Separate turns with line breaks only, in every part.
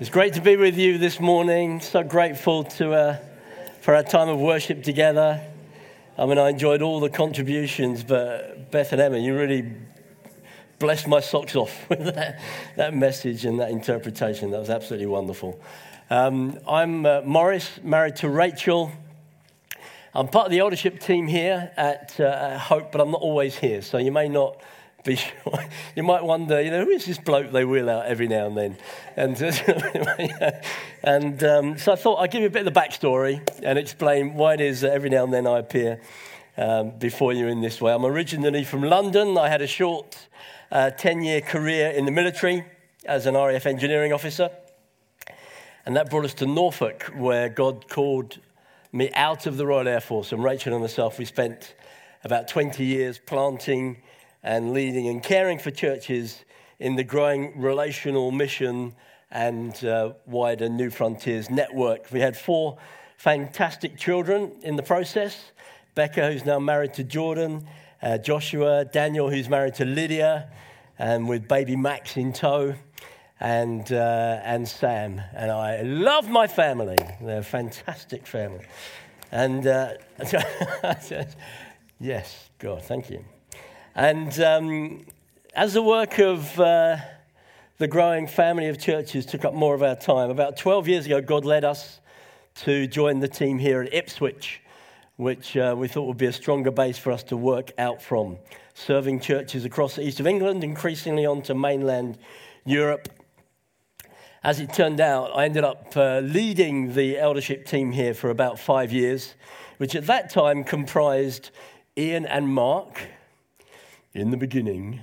It's great to be with you this morning. So grateful to, uh, for our time of worship together. I mean, I enjoyed all the contributions, but Beth and Emma, you really blessed my socks off with that, that message and that interpretation. That was absolutely wonderful. Um, I'm uh, Maurice, married to Rachel. I'm part of the eldership team here at, uh, at Hope, but I'm not always here, so you may not be. You might wonder, you know, who is this bloke they wheel out every now and then? And, and um, so I thought I'd give you a bit of the backstory and explain why it is that every now and then I appear um, before you in this way. I'm originally from London. I had a short 10 uh, year career in the military as an RAF engineering officer. And that brought us to Norfolk, where God called me out of the Royal Air Force. And Rachel and myself, we spent about 20 years planting and leading and caring for churches in the growing relational mission and uh, wider New Frontiers network. We had four fantastic children in the process Becca, who's now married to Jordan, uh, Joshua, Daniel, who's married to Lydia, and with baby Max in tow, and, uh, and Sam. And I love my family, they're a fantastic family. And uh, yes, God, thank you. And um, as the work of uh, the growing family of churches took up more of our time, about 12 years ago, God led us to join the team here at Ipswich, which uh, we thought would be a stronger base for us to work out from, serving churches across the east of England, increasingly onto mainland Europe. As it turned out, I ended up uh, leading the eldership team here for about five years, which at that time comprised Ian and Mark in the beginning,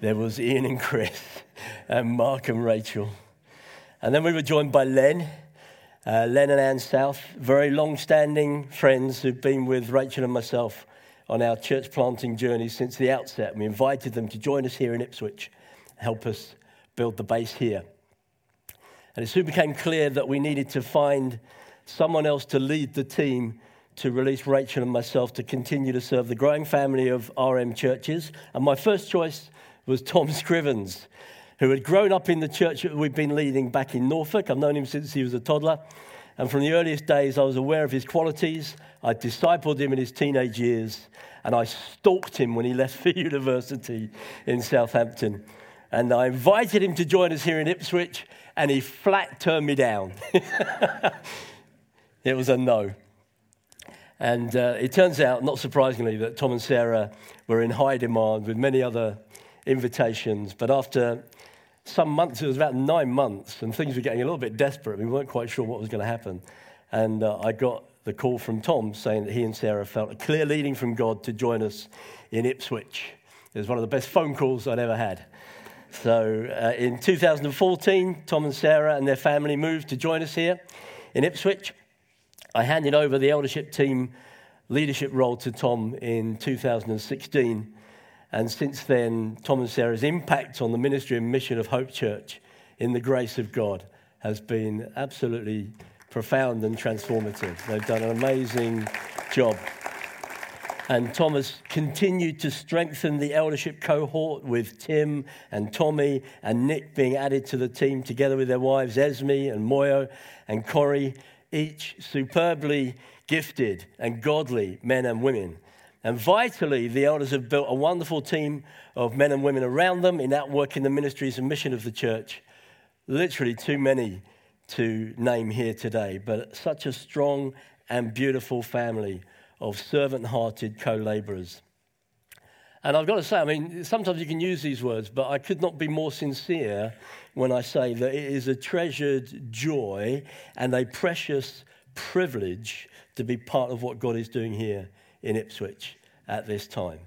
there was Ian and Chris, and Mark and Rachel. And then we were joined by Len, uh, Len and Ann South, very long standing friends who've been with Rachel and myself on our church planting journey since the outset. We invited them to join us here in Ipswich, help us build the base here. And it soon became clear that we needed to find someone else to lead the team to release Rachel and myself to continue to serve the growing family of RM churches. And my first choice was Tom Scrivens, who had grown up in the church that we've been leading back in Norfolk. I've known him since he was a toddler. And from the earliest days, I was aware of his qualities. I discipled him in his teenage years, and I stalked him when he left for university in Southampton. And I invited him to join us here in Ipswich, and he flat turned me down. it was a no. And uh, it turns out, not surprisingly, that Tom and Sarah were in high demand with many other invitations. But after some months, it was about nine months, and things were getting a little bit desperate. We weren't quite sure what was going to happen. And uh, I got the call from Tom saying that he and Sarah felt a clear leading from God to join us in Ipswich. It was one of the best phone calls I'd ever had. So uh, in 2014, Tom and Sarah and their family moved to join us here in Ipswich. I handed over the eldership team leadership role to Tom in 2016. And since then, Tom and Sarah's impact on the ministry and mission of Hope Church in the grace of God has been absolutely profound and transformative. They've done an amazing job. And Tom has continued to strengthen the eldership cohort with Tim and Tommy and Nick being added to the team together with their wives Esme and Moyo and Corey each superbly gifted and godly men and women. And vitally, the elders have built a wonderful team of men and women around them in outworking the ministries and mission of the church. Literally, too many to name here today, but such a strong and beautiful family of servant hearted co laborers. And I've got to say, I mean, sometimes you can use these words, but I could not be more sincere when I say that it is a treasured joy and a precious privilege to be part of what God is doing here in Ipswich at this time.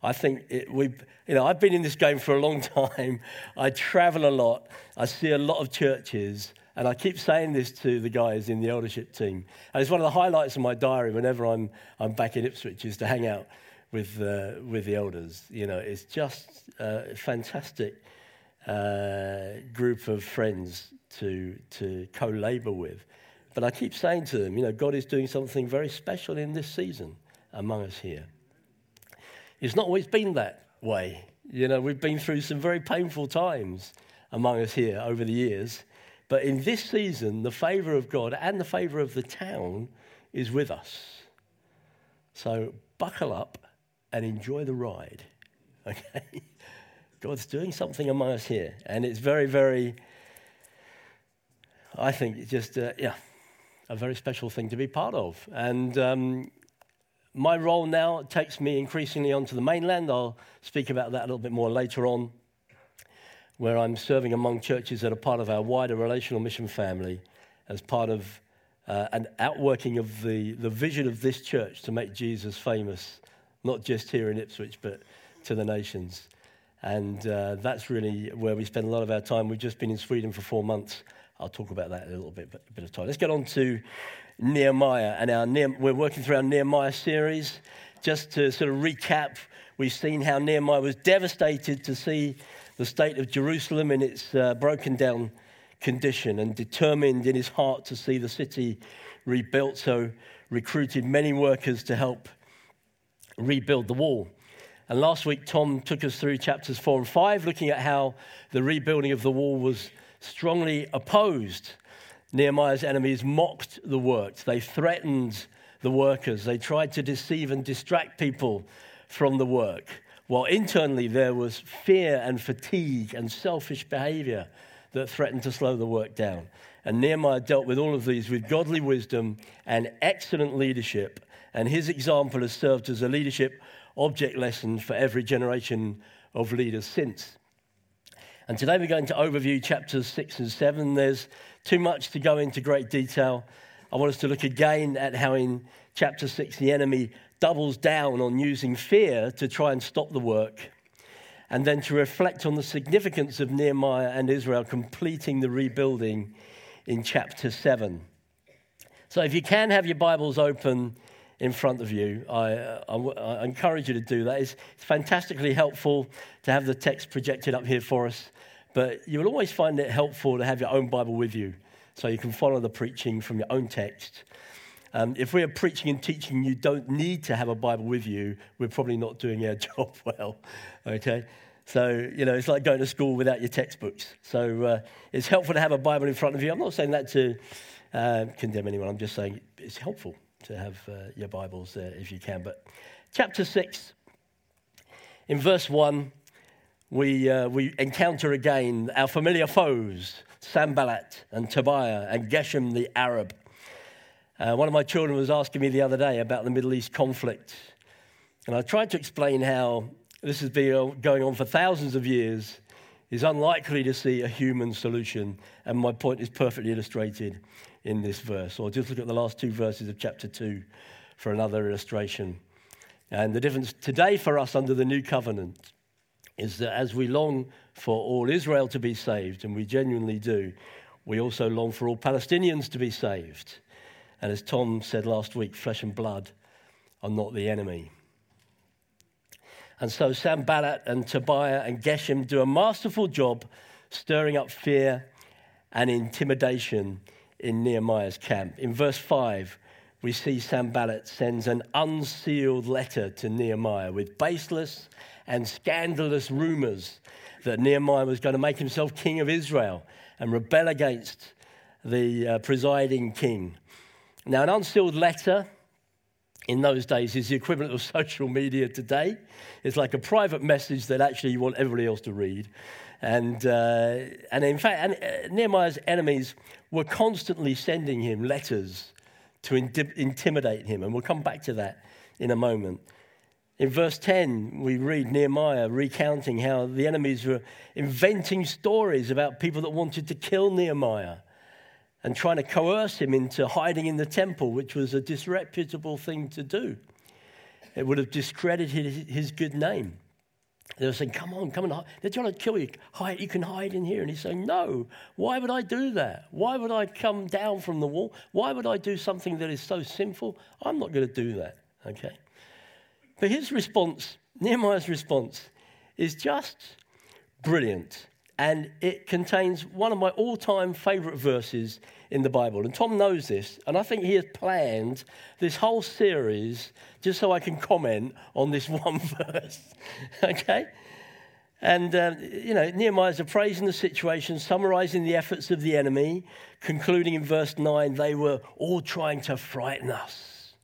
I think it, we, you know, I've been in this game for a long time. I travel a lot. I see a lot of churches, and I keep saying this to the guys in the eldership team. And it's one of the highlights of my diary whenever I'm, I'm back in Ipswich is to hang out with, uh, with the elders. You know, it's just a fantastic uh, group of friends to, to co labor with. But I keep saying to them, you know, God is doing something very special in this season among us here. It's not always been that way. You know, we've been through some very painful times among us here over the years. But in this season, the favor of God and the favor of the town is with us. So buckle up and enjoy the ride. Okay? God's doing something among us here. And it's very, very, I think, just, uh, yeah, a very special thing to be part of. And um, my role now takes me increasingly onto the mainland. I'll speak about that a little bit more later on, where I'm serving among churches that are part of our wider relational mission family as part of uh, an outworking of the, the vision of this church to make Jesus famous, not just here in Ipswich, but to the nations. And uh, that's really where we spend a lot of our time. We've just been in Sweden for four months. I'll talk about that in a little bit, but a bit of time. Let's get on to Nehemiah. And our, we're working through our Nehemiah series. Just to sort of recap, we've seen how Nehemiah was devastated to see the state of Jerusalem in its uh, broken down condition and determined in his heart to see the city rebuilt, so recruited many workers to help rebuild the wall. And last week, Tom took us through chapters four and five, looking at how the rebuilding of the wall was strongly opposed. Nehemiah's enemies mocked the work, they threatened the workers, they tried to deceive and distract people from the work. While internally there was fear and fatigue and selfish behavior that threatened to slow the work down. And Nehemiah dealt with all of these with godly wisdom and excellent leadership. And his example has served as a leadership object lesson for every generation of leaders since. And today we're going to overview chapters six and seven. There's too much to go into great detail. I want us to look again at how in chapter six the enemy doubles down on using fear to try and stop the work and then to reflect on the significance of Nehemiah and Israel completing the rebuilding in chapter 7. So, if you can have your Bibles open in front of you, I, I, I encourage you to do that. It's, it's, fantastically helpful to have the text projected up here for us, but you will always find it helpful to have your own Bible with you so you can follow the preaching from your own text. Um, if we are preaching and teaching, you don't need to have a Bible with you. We're probably not doing our job well. Okay? So, you know, it's like going to school without your textbooks. So uh, it's helpful to have a Bible in front of you. I'm not saying that to uh, condemn anyone, I'm just saying it's helpful to have uh, your Bibles there if you can. But chapter 6, in verse 1, we, uh, we encounter again our familiar foes, Sanballat and Tobiah and Geshem the Arab. Uh, one of my children was asking me the other day about the Middle East conflict. And I tried to explain how this has been going on for thousands of years, is unlikely to see a human solution. And my point is perfectly illustrated in this verse. Or just look at the last two verses of chapter 2 for another illustration. And the difference today for us under the new covenant is that as we long for all Israel to be saved, and we genuinely do, we also long for all Palestinians to be saved. And as Tom said last week, flesh and blood are not the enemy. And so Sanballat and Tobiah and Geshem do a masterful job stirring up fear and intimidation in Nehemiah's camp. In verse 5, we see Sanballat sends an unsealed letter to Nehemiah with baseless and scandalous rumors that Nehemiah was going to make himself king of Israel and rebel against the uh, presiding king. Now, an unsealed letter in those days is the equivalent of social media today. It's like a private message that actually you want everybody else to read. And, uh, and in fact, and, uh, Nehemiah's enemies were constantly sending him letters to in- intimidate him. And we'll come back to that in a moment. In verse 10, we read Nehemiah recounting how the enemies were inventing stories about people that wanted to kill Nehemiah and trying to coerce him into hiding in the temple, which was a disreputable thing to do. It would have discredited his good name. They were saying, Come on, come hide. They're trying to kill you. Hide, you can hide in here. And he's saying, No, why would I do that? Why would I come down from the wall? Why would I do something that is so sinful? I'm not going to do that. Okay? But his response, Nehemiah's response, is just brilliant and it contains one of my all time favorite verses in the Bible. And Tom knows this, and I think he has planned this whole series just so I can comment on this one verse. okay? And, uh, you know, Nehemiah's appraising the situation, summarizing the efforts of the enemy, concluding in verse 9 they were all trying to frighten us,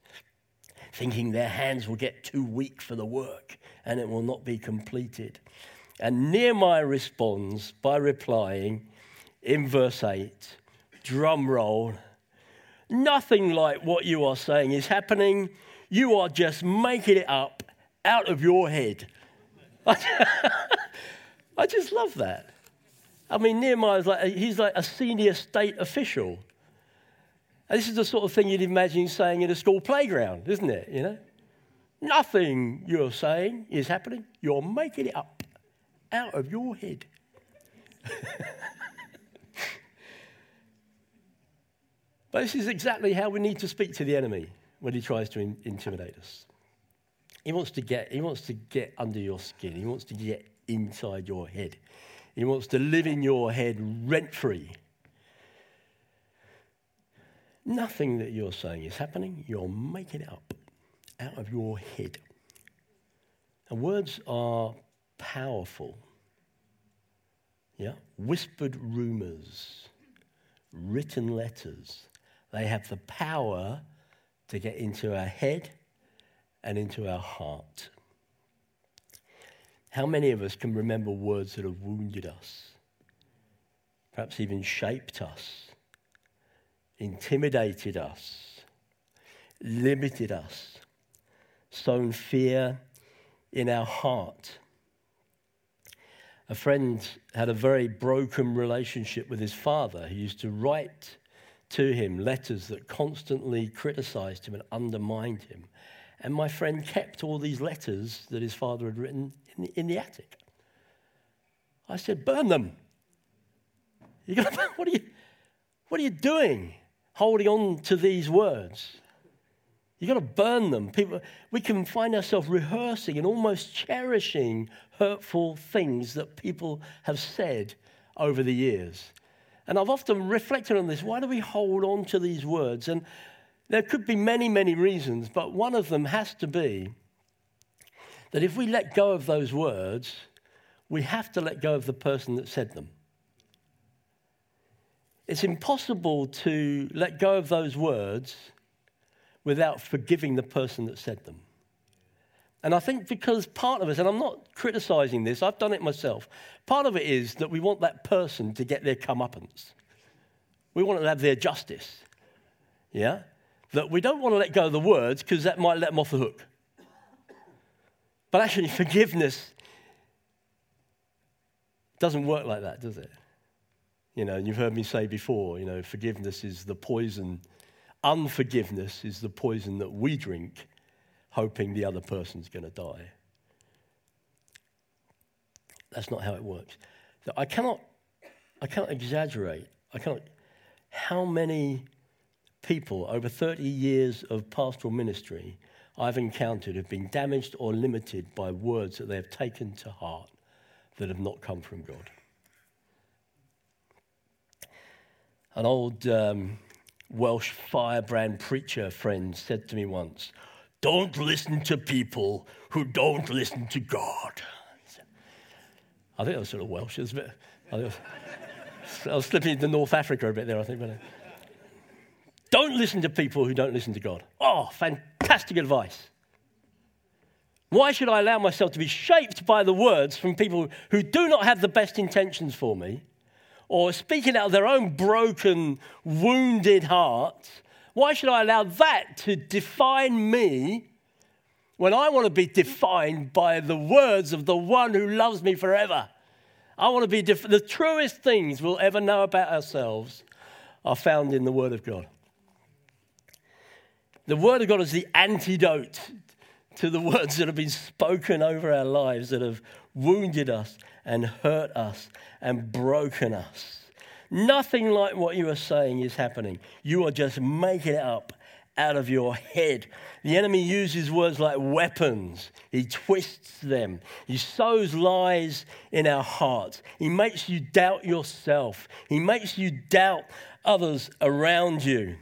thinking their hands will get too weak for the work and it will not be completed. And Nehemiah responds by replying in verse 8, drum roll, nothing like what you are saying is happening. You are just making it up out of your head. I just love that. I mean, Nehemiah's like, he's like a senior state official. And this is the sort of thing you'd imagine saying in a school playground, isn't it? You know? Nothing you're saying is happening. You're making it up out of your head. but this is exactly how we need to speak to the enemy when he tries to in- intimidate us. He wants to get he wants to get under your skin. He wants to get inside your head. He wants to live in your head rent free. Nothing that you're saying is happening. You're making it up out of your head. And words are powerful. Yeah? Whispered rumors, written letters. They have the power to get into our head and into our heart. How many of us can remember words that have wounded us, perhaps even shaped us, intimidated us, limited us, sown fear in our heart? A friend had a very broken relationship with his father. He used to write to him letters that constantly criticized him and undermined him. And my friend kept all these letters that his father had written in the, in the attic. I said, burn them. What, are you, what are you doing holding on to these words? You've got to burn them. People, we can find ourselves rehearsing and almost cherishing hurtful things that people have said over the years. And I've often reflected on this. Why do we hold on to these words? And there could be many, many reasons, but one of them has to be that if we let go of those words, we have to let go of the person that said them. It's impossible to let go of those words without forgiving the person that said them. And I think because part of us, and I'm not criticizing this, I've done it myself, part of it is that we want that person to get their comeuppance. We want to have their justice. Yeah? That we don't want to let go of the words because that might let them off the hook. But actually, forgiveness doesn't work like that, does it? You know, and you've heard me say before, you know, forgiveness is the poison, unforgiveness is the poison that we drink, hoping the other person's going to die. That's not how it works. I cannot, I cannot exaggerate. I cannot. How many people over 30 years of pastoral ministry I've encountered have been damaged or limited by words that they have taken to heart that have not come from God. An old um, Welsh firebrand preacher friend said to me once, Don't listen to people who don't listen to God. I think that was sort of Welsh. Was bit, I, was, I, was, slipping into North Africa a bit there, I think. But, don't listen to people who don't listen to God. Oh, fantastic advice. Why should I allow myself to be shaped by the words from people who do not have the best intentions for me or speaking out of their own broken, wounded hearts? Why should I allow that to define me when I want to be defined by the words of the one who loves me forever? I want to be def- the truest things we'll ever know about ourselves are found in the Word of God. The Word of God is the antidote to the words that have been spoken over our lives that have wounded us and hurt us and broken us. Nothing like what you are saying is happening. You are just making it up out of your head. The enemy uses words like weapons, he twists them, he sows lies in our hearts, he makes you doubt yourself, he makes you doubt others around you.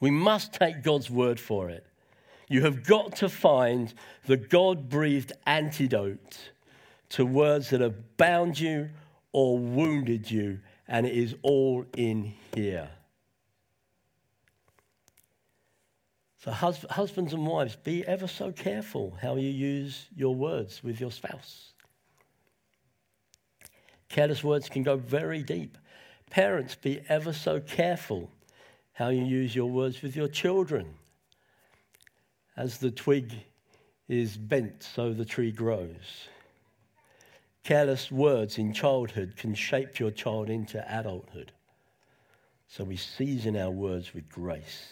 We must take God's word for it. You have got to find the God breathed antidote to words that have bound you or wounded you, and it is all in here. So, hus- husbands and wives, be ever so careful how you use your words with your spouse. Careless words can go very deep. Parents, be ever so careful how you use your words with your children. As the twig is bent, so the tree grows. Careless words in childhood can shape your child into adulthood. So we season our words with grace.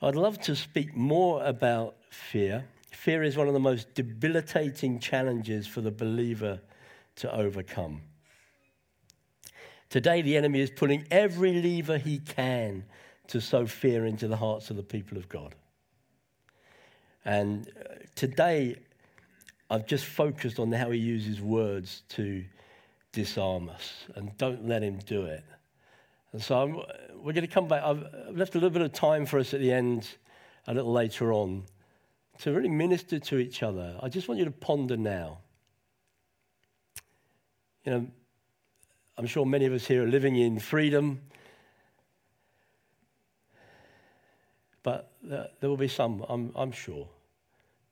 I'd love to speak more about fear. Fear is one of the most debilitating challenges for the believer to overcome. Today, the enemy is pulling every lever he can to sow fear into the hearts of the people of God. And uh, today, I've just focused on how he uses words to disarm us, and don't let him do it. And so I'm, we're going to come back. I've left a little bit of time for us at the end, a little later on, to really minister to each other. I just want you to ponder now. You know, I'm sure many of us here are living in freedom, but there will be some, I'm, I'm sure,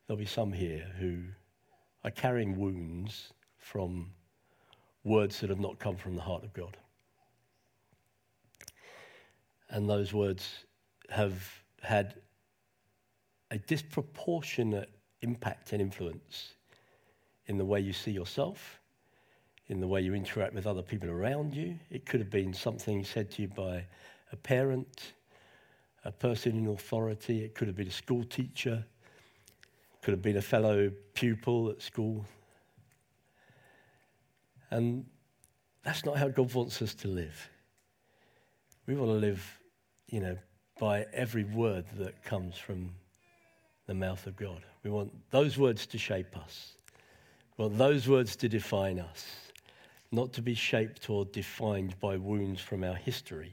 there'll be some here who are carrying wounds from words that have not come from the heart of God. And those words have had a disproportionate impact and influence in the way you see yourself, in the way you interact with other people around you. It could have been something said to you by a parent, a person in authority, it could have been a school teacher, could have been a fellow pupil at school. And that's not how God wants us to live. We want to live, you know, by every word that comes from the mouth of God. We want those words to shape us. We want those words to define us, not to be shaped or defined by wounds from our history.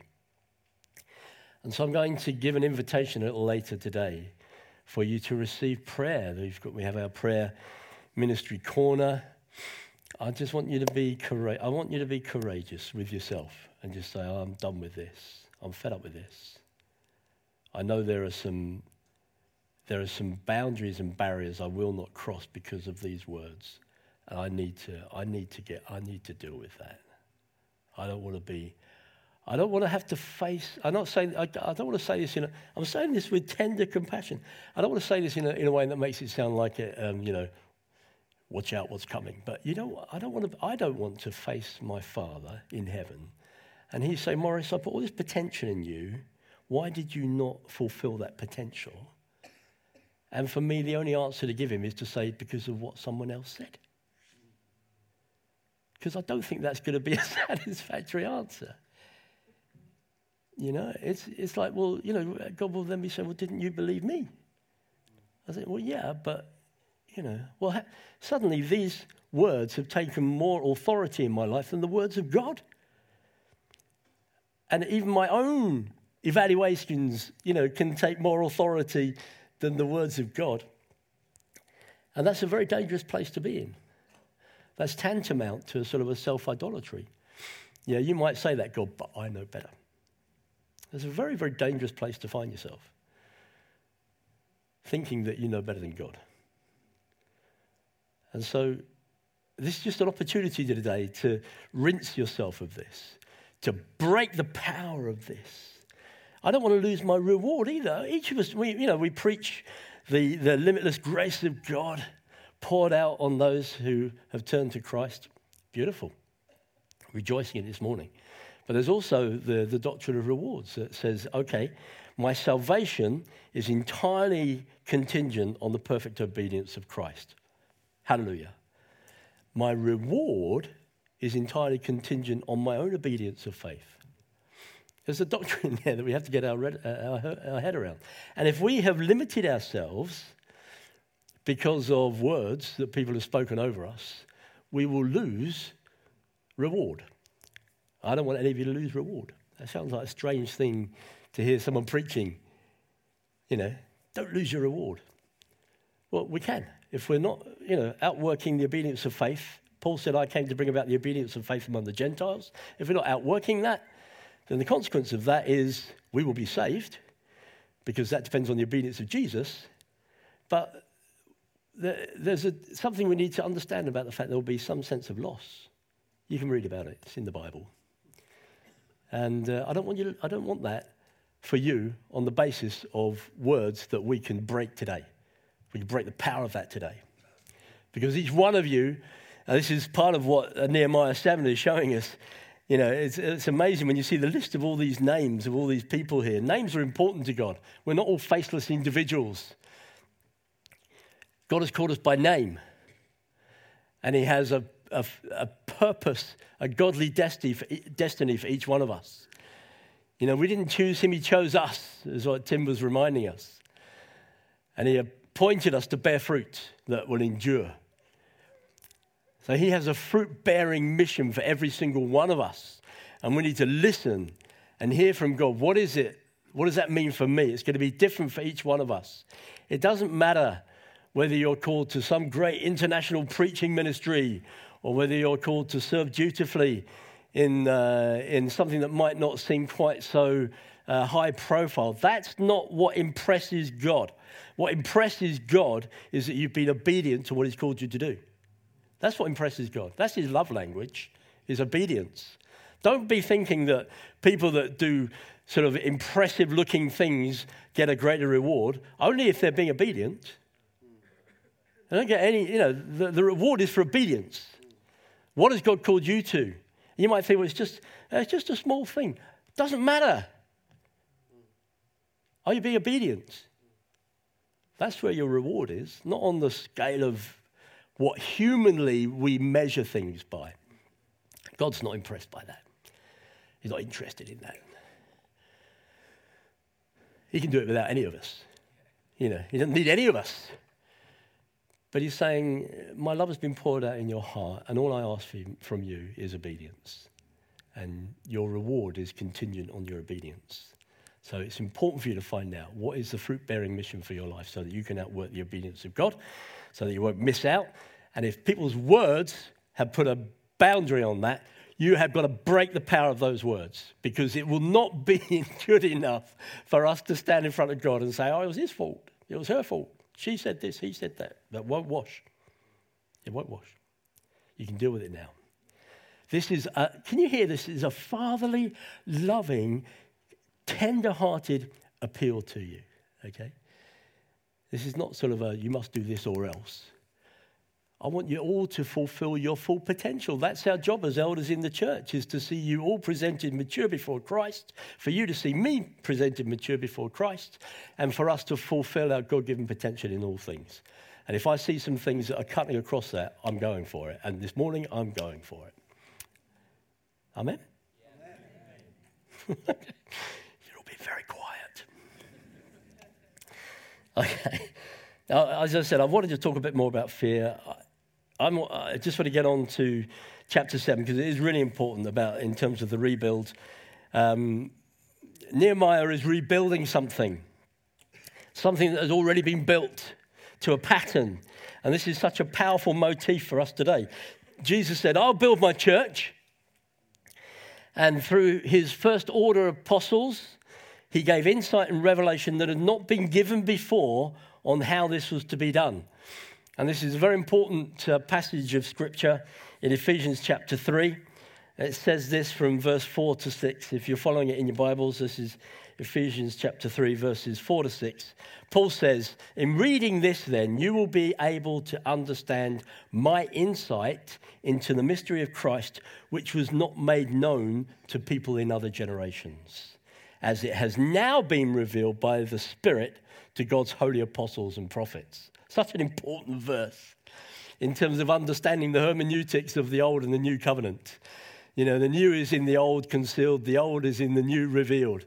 And so I'm going to give an invitation a little later today for you to receive prayer. We have our prayer ministry corner. I just want you to be courageous. I want you to be courageous with yourself and just say, oh, I'm done with this. I'm fed up with this. I know there are some there are some boundaries and barriers I will not cross because of these words. And I need to I need to get I need to deal with that. I don't want to be I don't want to have to face, I'm not saying, I, I don't want to say this in a, I'm saying this with tender compassion. I don't want to say this in a, in a way that makes it sound like, it, um, you know, watch out what's coming. But you know, I don't want to, I don't want to face my Father in heaven. And he'd say, Maurice, I put all this potential in you. Why did you not fulfill that potential? And for me, the only answer to give him is to say, because of what someone else said. Because I don't think that's going to be a satisfactory answer. You know, it's, it's like, well, you know, God will then be saying, well, didn't you believe me? I said, well, yeah, but, you know, well, ha- suddenly these words have taken more authority in my life than the words of God. And even my own evaluations, you know, can take more authority than the words of God. And that's a very dangerous place to be in. That's tantamount to a sort of a self idolatry. Yeah, you might say that, God, but I know better. It's a very, very dangerous place to find yourself, thinking that you know better than God. And so, this is just an opportunity today to rinse yourself of this, to break the power of this. I don't want to lose my reward either. Each of us, we, you know, we preach the, the limitless grace of God poured out on those who have turned to Christ. Beautiful. Rejoicing in this morning. But there's also the, the doctrine of rewards that says, okay, my salvation is entirely contingent on the perfect obedience of Christ. Hallelujah. My reward is entirely contingent on my own obedience of faith. There's a doctrine there that we have to get our, uh, our, our head around. And if we have limited ourselves because of words that people have spoken over us, we will lose reward. I don't want any of you to lose reward. That sounds like a strange thing to hear someone preaching. You know, don't lose your reward. Well, we can. if we're not, you know, outworking the obedience of faith, Paul said, I came to bring about the obedience of faith among the Gentiles. If we're not outworking that, then the consequence of that is we will be saved because that depends on the obedience of Jesus. But there's a, something we need to understand about the fact there will be some sense of loss. You can read about it, it's in the Bible. And uh, I, don't want you I don't want that for you on the basis of words that we can break today. We can break the power of that today. Because each one of you, and this is part of what uh, Nehemiah 7 is showing us. You know, it's, it's amazing when you see the list of all these names of all these people here. Names are important to God. We're not all faceless individuals. God has called us by name, and He has a, a, a purpose, a godly destiny for, destiny for each one of us. You know, we didn't choose Him, He chose us, is what Tim was reminding us. And He appointed us to bear fruit that will endure. So He has a fruit bearing mission for every single one of us. And we need to listen and hear from God. What is it? What does that mean for me? It's going to be different for each one of us. It doesn't matter whether you're called to some great international preaching ministry or whether you're called to serve dutifully in, uh, in something that might not seem quite so uh, high profile. That's not what impresses God. What impresses God is that you've been obedient to what He's called you to do. That's what impresses God. That's his love language, his obedience. Don't be thinking that people that do sort of impressive looking things get a greater reward, only if they're being obedient. They don't get any, you know, the, the reward is for obedience. What has God called you to? You might think, well, it's just, uh, it's just a small thing. Doesn't matter. Are you being obedient? That's where your reward is, not on the scale of what humanly we measure things by. God's not impressed by that. He's not interested in that. He can do it without any of us. You know, he doesn't need any of us. But he's saying, My love has been poured out in your heart, and all I ask from you is obedience. And your reward is contingent on your obedience. So it's important for you to find out what is the fruit bearing mission for your life so that you can outwork the obedience of God so that you won't miss out. And if people's words have put a boundary on that, you have got to break the power of those words because it will not be good enough for us to stand in front of God and say, oh, it was his fault. It was her fault. She said this, he said that. That won't wash. It won't wash. You can deal with it now. This is, a, can you hear this? Is a fatherly, loving, tender hearted appeal to you. Okay? This is not sort of a you must do this or else. I want you all to fulfill your full potential. That's our job as elders in the church, is to see you all presented mature before Christ, for you to see me presented mature before Christ, and for us to fulfill our God given potential in all things. And if I see some things that are cutting across that, I'm going for it. And this morning, I'm going for it. Amen? Amen. You're all being very quiet. Okay. Now, as I said, I wanted to talk a bit more about fear. I'm, I just want to get on to chapter 7 because it is really important about in terms of the rebuild. Um, Nehemiah is rebuilding something, something that has already been built to a pattern. And this is such a powerful motif for us today. Jesus said, I'll build my church. And through his first order of apostles, he gave insight and revelation that had not been given before on how this was to be done. And this is a very important uh, passage of scripture in Ephesians chapter 3. It says this from verse 4 to 6. If you're following it in your Bibles, this is Ephesians chapter 3, verses 4 to 6. Paul says, In reading this, then, you will be able to understand my insight into the mystery of Christ, which was not made known to people in other generations as it has now been revealed by the Spirit to God's holy apostles and prophets. Such an important verse in terms of understanding the hermeneutics of the Old and the New Covenant. You know, the new is in the old concealed, the old is in the new revealed.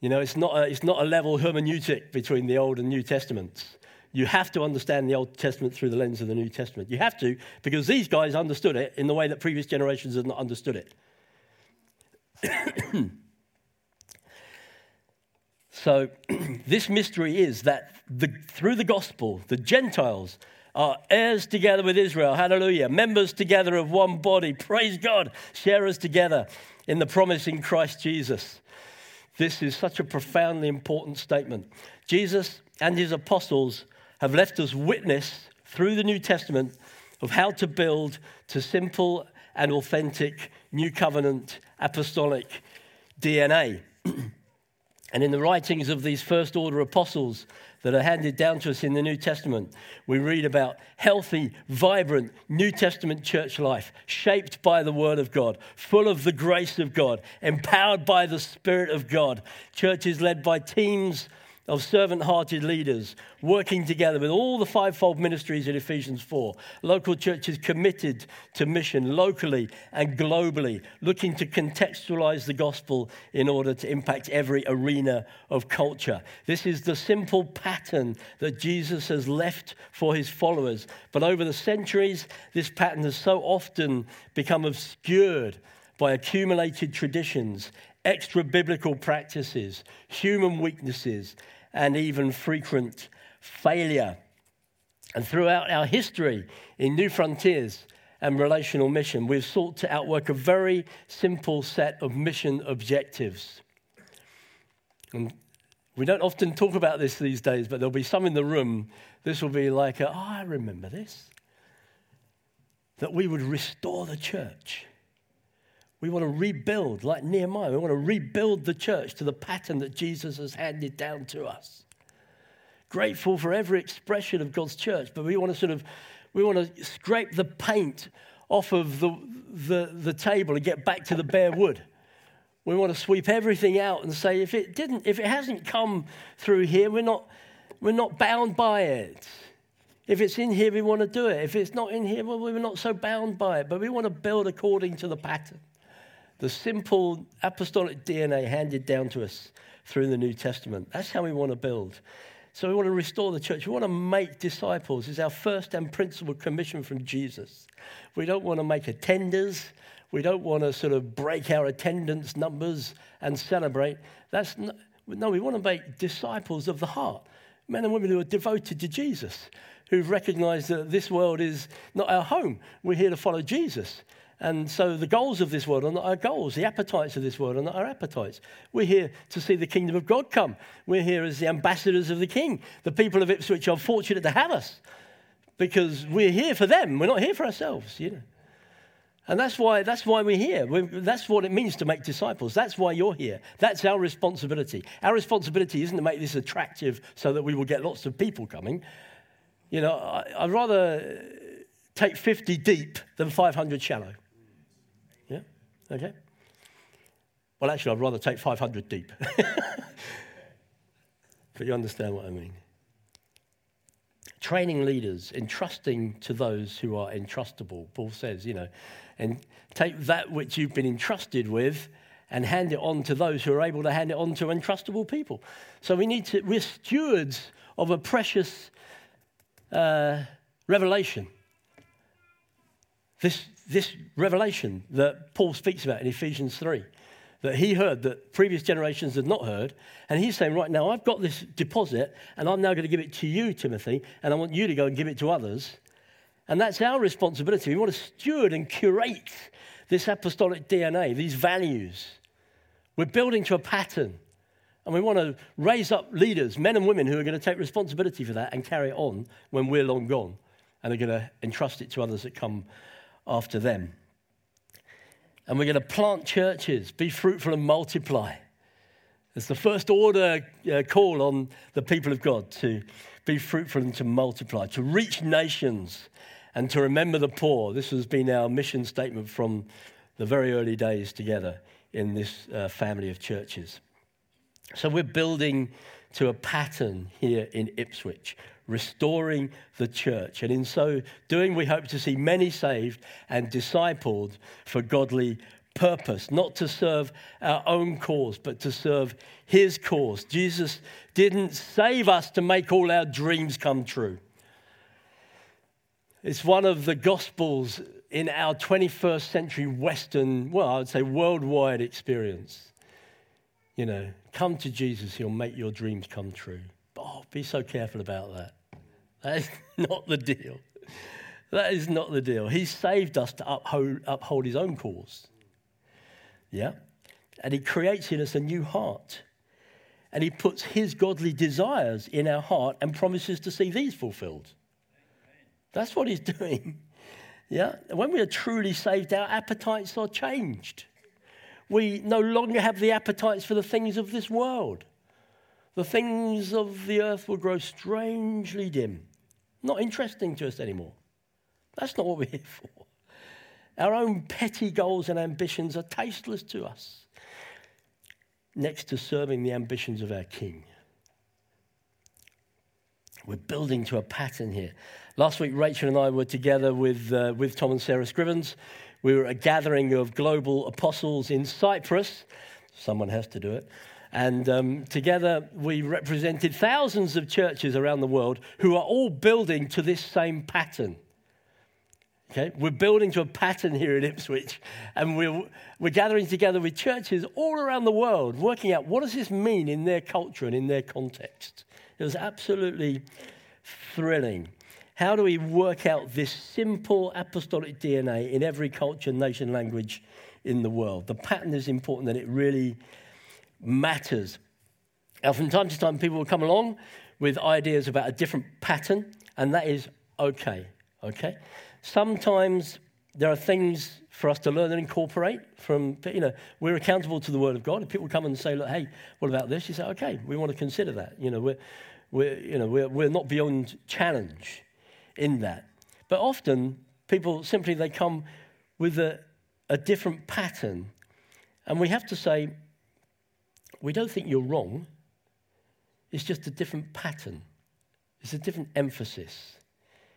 You know, it's not a, it's not a level hermeneutic between the Old and New Testaments. You have to understand the Old Testament through the lens of the New Testament. You have to, because these guys understood it in the way that previous generations had not understood it. So, this mystery is that the, through the gospel, the Gentiles are heirs together with Israel. Hallelujah. Members together of one body. Praise God. Sharers together in the promise in Christ Jesus. This is such a profoundly important statement. Jesus and his apostles have left us witness through the New Testament of how to build to simple and authentic New Covenant apostolic DNA. and in the writings of these first order apostles that are handed down to us in the New Testament, we read about healthy, vibrant New Testament church life, shaped by the Word of God, full of the grace of God, empowered by the Spirit of God. Churches led by teams of servant hearted leaders working together with all the fivefold ministries in Ephesians 4. Local churches committed to mission locally and globally, looking to contextualize the gospel in order to impact every arena of culture. This is the simple pattern that Jesus has left for his followers. But over the centuries, this pattern has so often become obscured by accumulated traditions extra biblical practices, human weaknesses, and even frequent failure. And throughout our history in New Frontiers and Relational Mission, we've sought to outwork a very simple set of mission objectives. And we don't often talk about this these days, but there'll be some in the room. This will be like, a, oh, I remember this. That we would restore the church we want to rebuild, like Nehemiah, we want to rebuild the church to the pattern that Jesus has handed down to us. Grateful for every expression of God's church, but we want to sort of we want to scrape the paint off of the, the, the table and get back to the bare wood. We want to sweep everything out and say, if it didn't, if it hasn't come through here, we're not, we're not bound by it. If it's in here, we want to do it. If it's not in here, well, we're not so bound by it. But we want to build according to the pattern the simple apostolic DNA handed down to us through the New Testament. That's how we want to build. So we want to restore the church. We want to make disciples. It's our first and principal commission from Jesus. We don't want to make attenders. We don't want to sort of break our attendance numbers and celebrate. That's not, no, we want to make disciples of the heart. Men and women who are devoted to Jesus, who've recognized that this world is not our home. We're here to follow Jesus. And so the goals of this world are not our goals. The appetites of this world are not our appetites. We're here to see the kingdom of God come. We're here as the ambassadors of the king. The people of Ipswich are fortunate to have us because we're here for them. We're not here for ourselves, you know. And that's why, that's why we're here. We're, that's what it means to make disciples. That's why you're here. That's our responsibility. Our responsibility isn't to make this attractive so that we will get lots of people coming. You know, I, I'd rather take 50 deep than 500 shallow. Okay? Well, actually, I'd rather take 500 deep. but you understand what I mean. Training leaders, entrusting to those who are entrustable, Paul says, you know, and take that which you've been entrusted with and hand it on to those who are able to hand it on to entrustable people. So we need to, we're stewards of a precious uh, revelation. This this revelation that Paul speaks about in Ephesians 3 that he heard that previous generations had not heard. And he's saying, right now, I've got this deposit, and I'm now going to give it to you, Timothy, and I want you to go and give it to others. And that's our responsibility. We want to steward and curate this apostolic DNA, these values. We're building to a pattern. And we want to raise up leaders, men and women, who are going to take responsibility for that and carry it on when we're long gone and are going to entrust it to others that come after them. And we're going to plant churches, be fruitful and multiply. It's the first order uh, call on the people of God to be fruitful and to multiply, to reach nations and to remember the poor. This has been our mission statement from the very early days together in this uh, family of churches. So we're building to a pattern here in Ipswich restoring the church. And in so doing, we hope to see many saved and discipled for godly purpose, not to serve our own cause, but to serve his cause. Jesus didn't save us to make all our dreams come true. It's one of the gospels in our 21st century Western, well, I would say worldwide experience. You know, come to Jesus, he'll make your dreams come true. Oh, be so careful about that. That is not the deal. That is not the deal. He saved us to uphold, uphold his own cause. Yeah? And he creates in us a new heart. And he puts his godly desires in our heart and promises to see these fulfilled. That's what he's doing. Yeah? When we are truly saved, our appetites are changed. We no longer have the appetites for the things of this world. The things of the earth will grow strangely dim, not interesting to us anymore. That's not what we're here for. Our own petty goals and ambitions are tasteless to us next to serving the ambitions of our King. We're building to a pattern here. Last week, Rachel and I were together with, uh, with Tom and Sarah Scrivens. We were at a gathering of global apostles in Cyprus. Someone has to do it. And um, together we represented thousands of churches around the world who are all building to this same pattern. Okay? We're building to a pattern here at Ipswich, and we're, we're gathering together with churches all around the world, working out what does this mean in their culture and in their context. It was absolutely thrilling. How do we work out this simple apostolic DNA in every culture, nation, language in the world? The pattern is important and it really matters. Now, from time to time, people will come along with ideas about a different pattern, and that is okay. Okay? Sometimes there are things for us to learn and incorporate from, you know, we're accountable to the Word of God. If people come and say, look, hey, what about this? You say, okay, we want to consider that. You know, we're, we're, you know, we're, we're not beyond challenge in that. But often people simply, they come with a, a different pattern. And we have to say, we don't think you're wrong. It's just a different pattern. It's a different emphasis.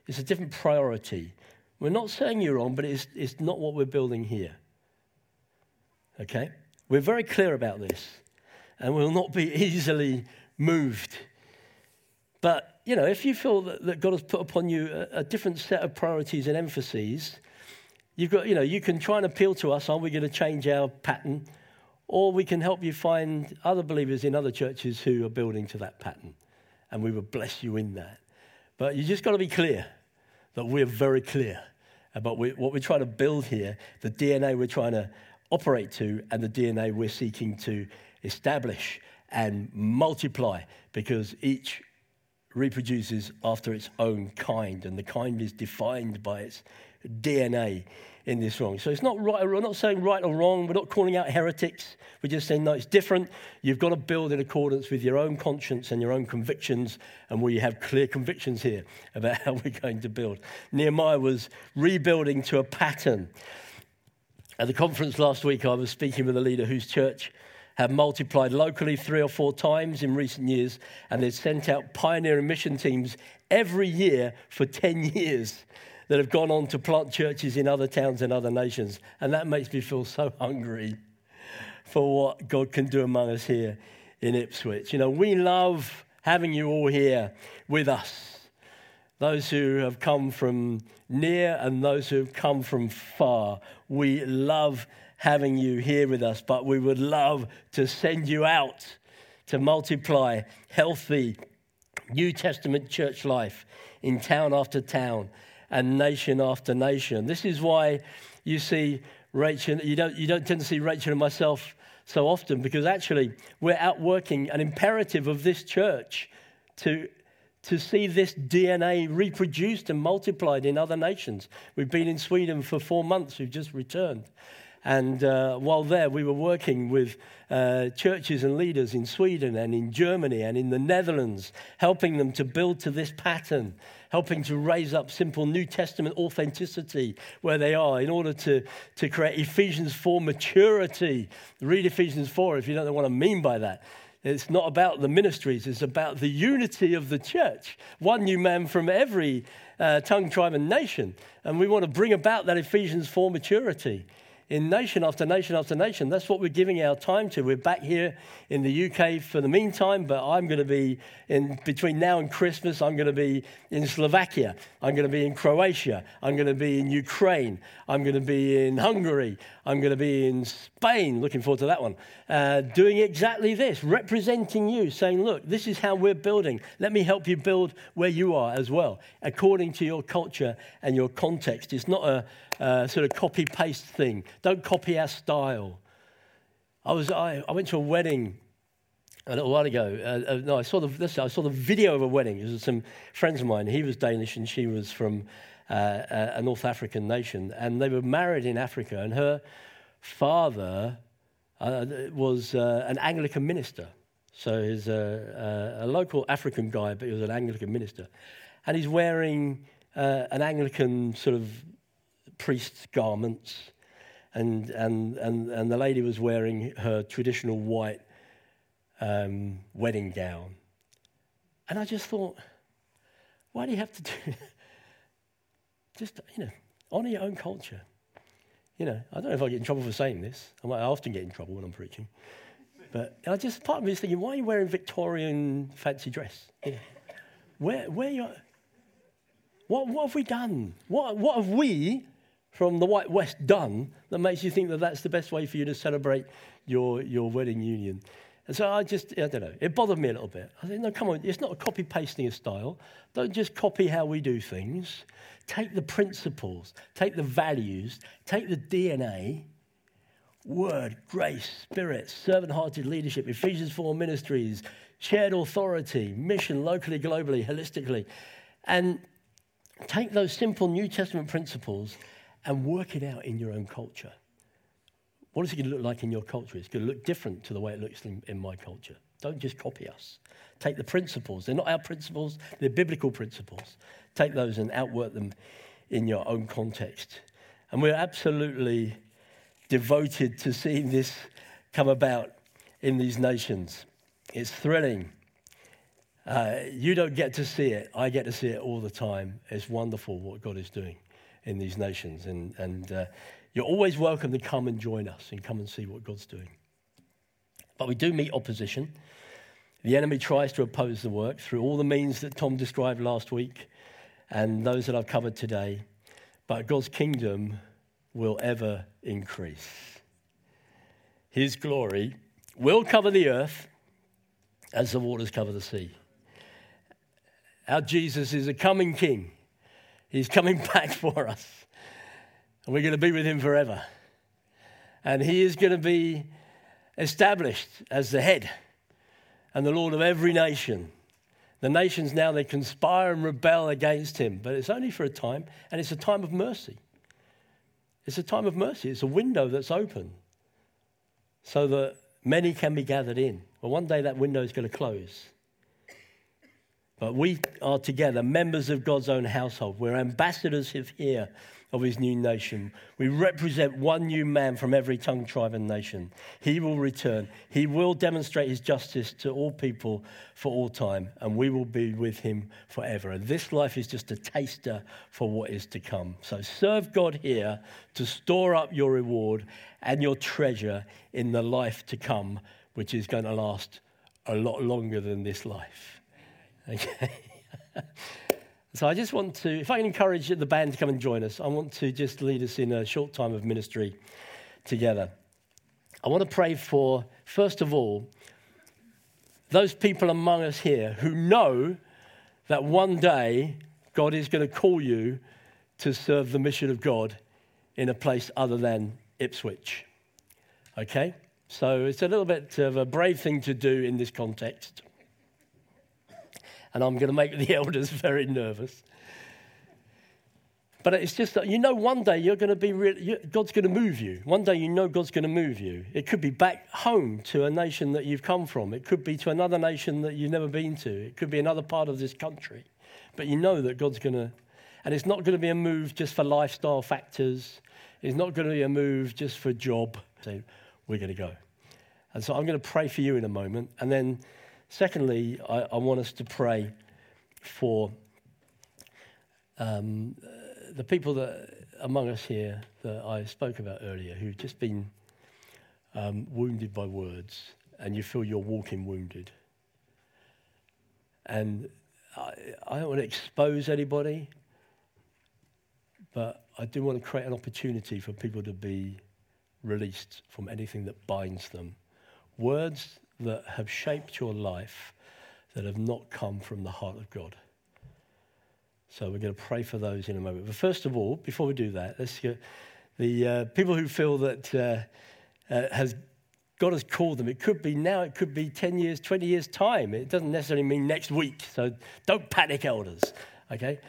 It's a different priority. We're not saying you're wrong, but it's, it's not what we're building here. Okay? We're very clear about this, and we'll not be easily moved. But, you know, if you feel that, that God has put upon you a, a, different set of priorities and emphases, you've got, you know, you can try and appeal to us, are we going to change our pattern? Or we can help you find other believers in other churches who are building to that pattern. And we will bless you in that. But you just got to be clear that we're very clear about what we're trying to build here, the DNA we're trying to operate to, and the DNA we're seeking to establish and multiply because each reproduces after its own kind, and the kind is defined by its DNA in this wrong. So it's not right, we're not saying right or wrong, we're not calling out heretics. We're just saying, no, it's different. You've got to build in accordance with your own conscience and your own convictions, and we have clear convictions here about how we're going to build. Nehemiah was rebuilding to a pattern. At the conference last week, I was speaking with a leader whose church had multiplied locally three or four times in recent years, and they'd sent out pioneering mission teams every year for 10 years that have gone on to plant churches in other towns and other nations. And that makes me feel so hungry for what God can do among us here in Ipswich. You know, we love having you all here with us. Those who have come from near and those who have come from far. We love having you here with us, but we would love to send you out to multiply healthy New Testament church life in town after town and nation after nation. This is why you see Rachel, you don't, you don't tend to see Rachel and myself so often because actually we're outworking an imperative of this church to, to see this DNA reproduced and multiplied in other nations. We've been in Sweden for four months, we've just returned. And uh, while there, we were working with uh, churches and leaders in Sweden and in Germany and in the Netherlands, helping them to build to this pattern, helping to raise up simple New Testament authenticity where they are in order to, to create Ephesians 4 maturity. Read Ephesians 4 if you don't know what I mean by that. It's not about the ministries, it's about the unity of the church. One new man from every uh, tongue, tribe, and nation. And we want to bring about that Ephesians 4 maturity in nation after nation after nation. That's what we're giving our time to. We're back here in the UK for the meantime, but I'm going to be in between now and Christmas. I'm going to be in Slovakia. I'm going to be in Croatia. I'm going to be in Ukraine. I'm going to be in Hungary. I'm going to be in Spain. Looking forward to that one. Uh, doing exactly this, representing you, saying, "Look, this is how we're building. Let me help you build where you are as well, according to your culture and your context." It's not a uh, sort of copy paste thing. Don't copy our style. I, was, I, I went to a wedding a little while ago. Uh, uh, no, I saw, the, this, I saw the video of a wedding. It was some friends of mine. He was Danish and she was from uh, a North African nation. And they were married in Africa. And her father uh, was uh, an Anglican minister. So he's a, a, local African guy, but he was an Anglican minister. And he's wearing uh, an Anglican sort of priest's garments, and, and, and, and the lady was wearing her traditional white um, wedding gown. And I just thought, why do you have to do Just, you know, honor your own culture. You know, I don't know if I get in trouble for saying this. I might often get in trouble when I'm preaching. But I just, part of me is thinking, why are you wearing Victorian fancy dress? You know, where, where you, what, what have we done? What, what have we from the White West done that makes you think that that's the best way for you to celebrate your, your wedding union? And so I just, I don't know, it bothered me a little bit. I said, no, come on, it's not a copy pasting a style. Don't just copy how we do things. Take the principles, take the values, take the DNA, word, grace, spirit, servant hearted leadership, Ephesians 4 ministries, shared authority, mission locally, globally, holistically, and take those simple New Testament principles and work it out in your own culture. What is it going to look like in your culture? It's going to look different to the way it looks in, in my culture. Don't just copy us. Take the principles. They're not our principles, they're biblical principles. Take those and outwork them in your own context. And we're absolutely devoted to seeing this come about in these nations. It's thrilling. Uh, you don't get to see it. I get to see it all the time. It's wonderful what God is doing in these nations. And, and uh, you're always welcome to come and join us and come and see what God's doing. But we do meet opposition. The enemy tries to oppose the work through all the means that Tom described last week and those that I've covered today. But God's kingdom will ever increase. His glory will cover the earth as the waters cover the sea. Our Jesus is a coming king. He's coming back for us. And we're going to be with him forever. And he is going to be established as the head and the Lord of every nation. The nations now, they conspire and rebel against him, but it's only for a time, and it's a time of mercy. It's a time of mercy. It's a window that's open so that many can be gathered in. Well, one day that window is going to close. But we are together, members of God's own household. We're ambassadors here of his new nation. We represent one new man from every tongue, tribe, and nation. He will return. He will demonstrate his justice to all people for all time, and we will be with him forever. And this life is just a taster for what is to come. So serve God here to store up your reward and your treasure in the life to come, which is going to last a lot longer than this life. Okay. so I just want to, if I can encourage the band to come and join us, I want to just lead us in a short time of ministry together. I want to pray for, first of all, those people among us here who know that one day God is going to call you to serve the mission of God in a place other than Ipswich. Okay? So it's a little bit of a brave thing to do in this context and I'm going to make the elders very nervous. But it's just that you know one day you're going to be, re- God's going to move you. One day you know God's going to move you. It could be back home to a nation that you've come from. It could be to another nation that you've never been to. It could be another part of this country. But you know that God's going to, and it's not going to be a move just for lifestyle factors. It's not going to be a move just for job. So we're going to go. And so I'm going to pray for you in a moment. And then Secondly, I, I want us to pray for um, the people that among us here that I spoke about earlier who've just been um, wounded by words and you feel you're walking wounded. And I, I don't want to expose anybody, but I do want to create an opportunity for people to be released from anything that binds them. Words that have shaped your life that have not come from the heart of God. So we're going to pray for those in a moment. But first of all, before we do that, let's get the uh, people who feel that uh, uh, has God has called them. It could be now, it could be 10 years, 20 years' time. It doesn't necessarily mean next week. So don't panic, elders. Okay?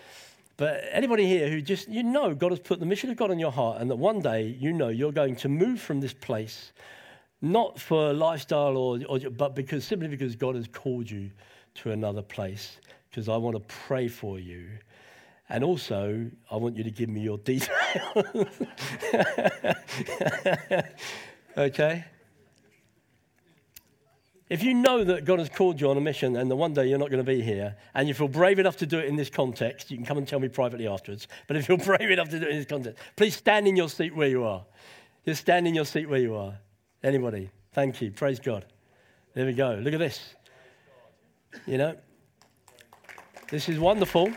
But anybody here who just, you know, God has put the mission of God on your heart, and that one day you know you're going to move from this place, not for lifestyle or, or but because simply because God has called you to another place. Because I want to pray for you. And also, I want you to give me your details. okay? If you know that God has called you on a mission and that one day you're not going to be here, and you feel brave enough to do it in this context, you can come and tell me privately afterwards. But if you're brave enough to do it in this context, please stand in your seat where you are. Just stand in your seat where you are. Anybody? Thank you. Praise God. There we go. Look at this. You know, this is wonderful.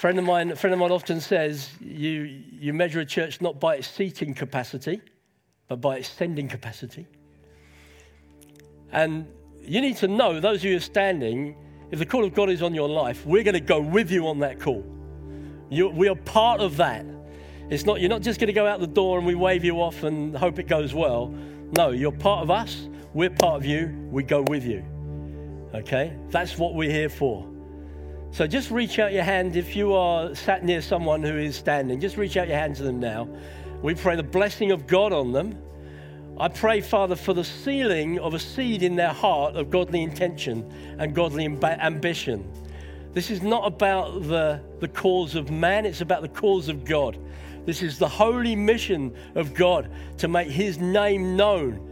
friend of mine, a friend of mine often says you, you measure a church not by its seating capacity, but by its sending capacity. And you need to know, those of you are standing, if the call of God is on your life, we're going to go with you on that call. You, we are part of that. It's not, you're not just going to go out the door and we wave you off and hope it goes well. No, you're part of us. We're part of you. We go with you. Okay? That's what we're here for. So just reach out your hand if you are sat near someone who is standing. Just reach out your hand to them now. We pray the blessing of God on them. I pray, Father, for the sealing of a seed in their heart of godly intention and godly ambition. This is not about the, the cause of man, it's about the cause of God. This is the holy mission of God to make his name known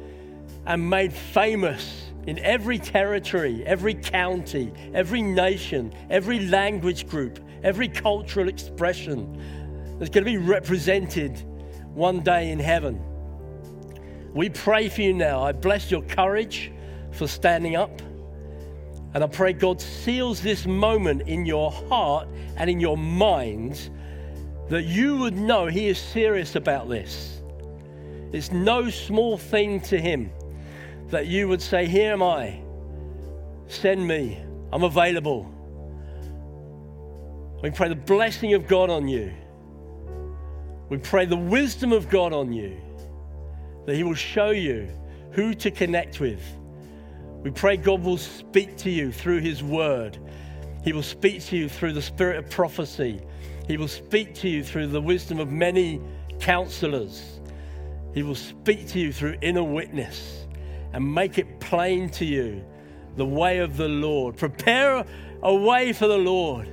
and made famous in every territory, every county, every nation, every language group, every cultural expression that's going to be represented one day in heaven. We pray for you now. I bless your courage for standing up. And I pray God seals this moment in your heart and in your mind that you would know He is serious about this. It's no small thing to Him that you would say, Here am I, send me, I'm available. We pray the blessing of God on you. We pray the wisdom of God on you, that He will show you who to connect with. We pray God will speak to you through His word. He will speak to you through the spirit of prophecy. He will speak to you through the wisdom of many counselors. He will speak to you through inner witness and make it plain to you the way of the Lord. Prepare a way for the Lord.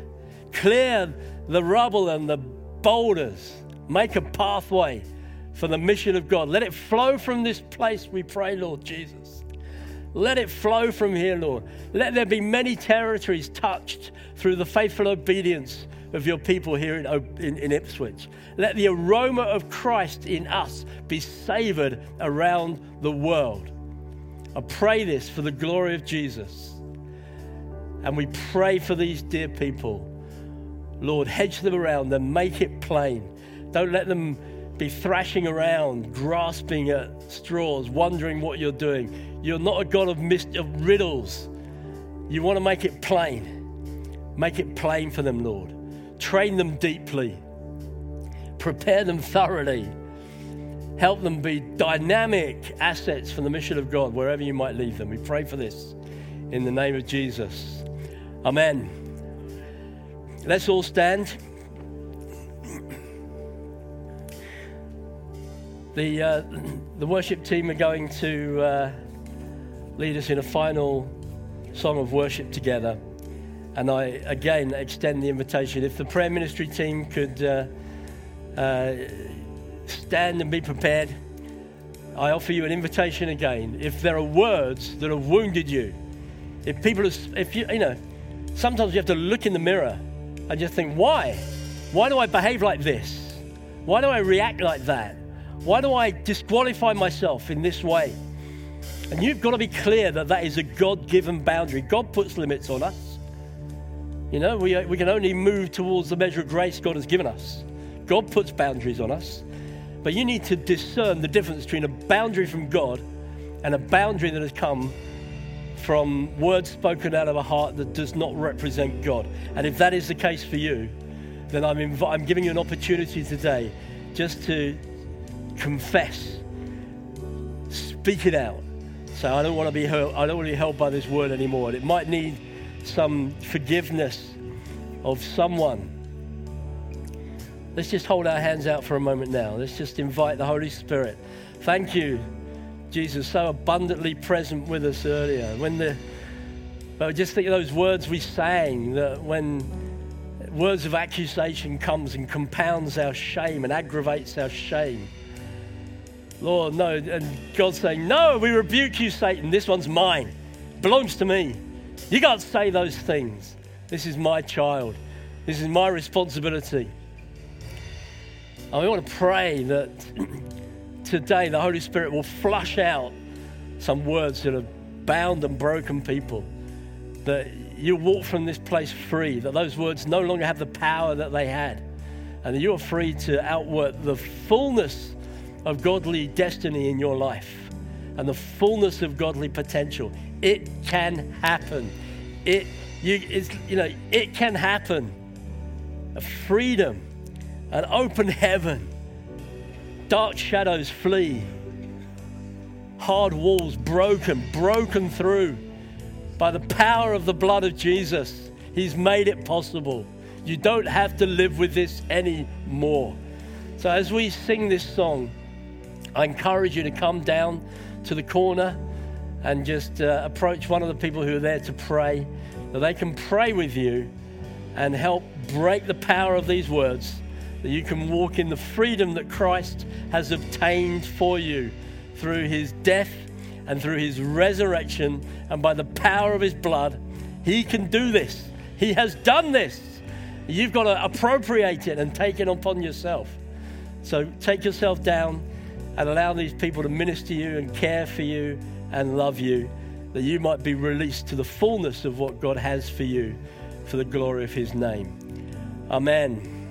Clear the rubble and the boulders. Make a pathway for the mission of God. Let it flow from this place, we pray, Lord Jesus. Let it flow from here, Lord. Let there be many territories touched through the faithful obedience of your people here in, in, in, Ipswich. Let the aroma of Christ in us be savored around the world. I pray this for the glory of Jesus. And we pray for these dear people. Lord, hedge them around them, make it plain. Don't let them be thrashing around, grasping at straws, wondering what you're doing. You're not a God of, of riddles. You want to make it plain. Make it plain for them, Lord. Train them deeply. Prepare them thoroughly Help them be dynamic assets for the mission of God wherever you might leave them. We pray for this in the name of Jesus. Amen. Let's all stand. The, uh, the worship team are going to uh, lead us in a final song of worship together. And I again extend the invitation. If the prayer ministry team could uh, uh stand and be prepared. I offer you an invitation again. If there are words that have wounded you, if people, have, if you, you know, sometimes you have to look in the mirror and just think, why? Why do I behave like this? Why do I react like that? Why do I disqualify myself in this way? And you've got to be clear that that is a God given boundary. God puts limits on us. You know, we, uh, we can only move towards the measure of grace God has given us. God puts boundaries on us. But you need to discern the difference between a boundary from God and a boundary that has come from words spoken out of a heart that does not represent God. And if that is the case for you, then I'm, inv- I'm giving you an opportunity today just to confess, speak it out. So I don't want to be held, I don't want to be held by this word anymore. And it might need some forgiveness of someone. Let's just hold our hands out for a moment now. Let's just invite the Holy Spirit. Thank you, Jesus, so abundantly present with us earlier. When the, but just think of those words we sang that when words of accusation comes and compounds our shame and aggravates our shame. Lord, no, and God's saying, No, we rebuke you, Satan. This one's mine, belongs to me. You can't say those things. This is my child. This is my responsibility. And we want to pray that today the Holy Spirit will flush out some words that have bound and broken people. That you walk from this place free, that those words no longer have the power that they had, and that you are free to outwork the fullness of godly destiny in your life and the fullness of godly potential. It can happen. It, you, you know, it can happen. A freedom, an open heaven, dark shadows flee, hard walls broken, broken through by the power of the blood of Jesus. He's made it possible. You don't have to live with this anymore. So, as we sing this song, I encourage you to come down to the corner and just uh, approach one of the people who are there to pray, that they can pray with you and help break the power of these words, that you can walk in the freedom that Christ has obtained for you through his death and through his resurrection and by the power of his blood. He can do this. He has done this. You've got to appropriate it and take it upon yourself. So take yourself down and allow these people to minister you and care for you and love you, that you might be released to the fullness of what God has for you for the glory of his name. Amen.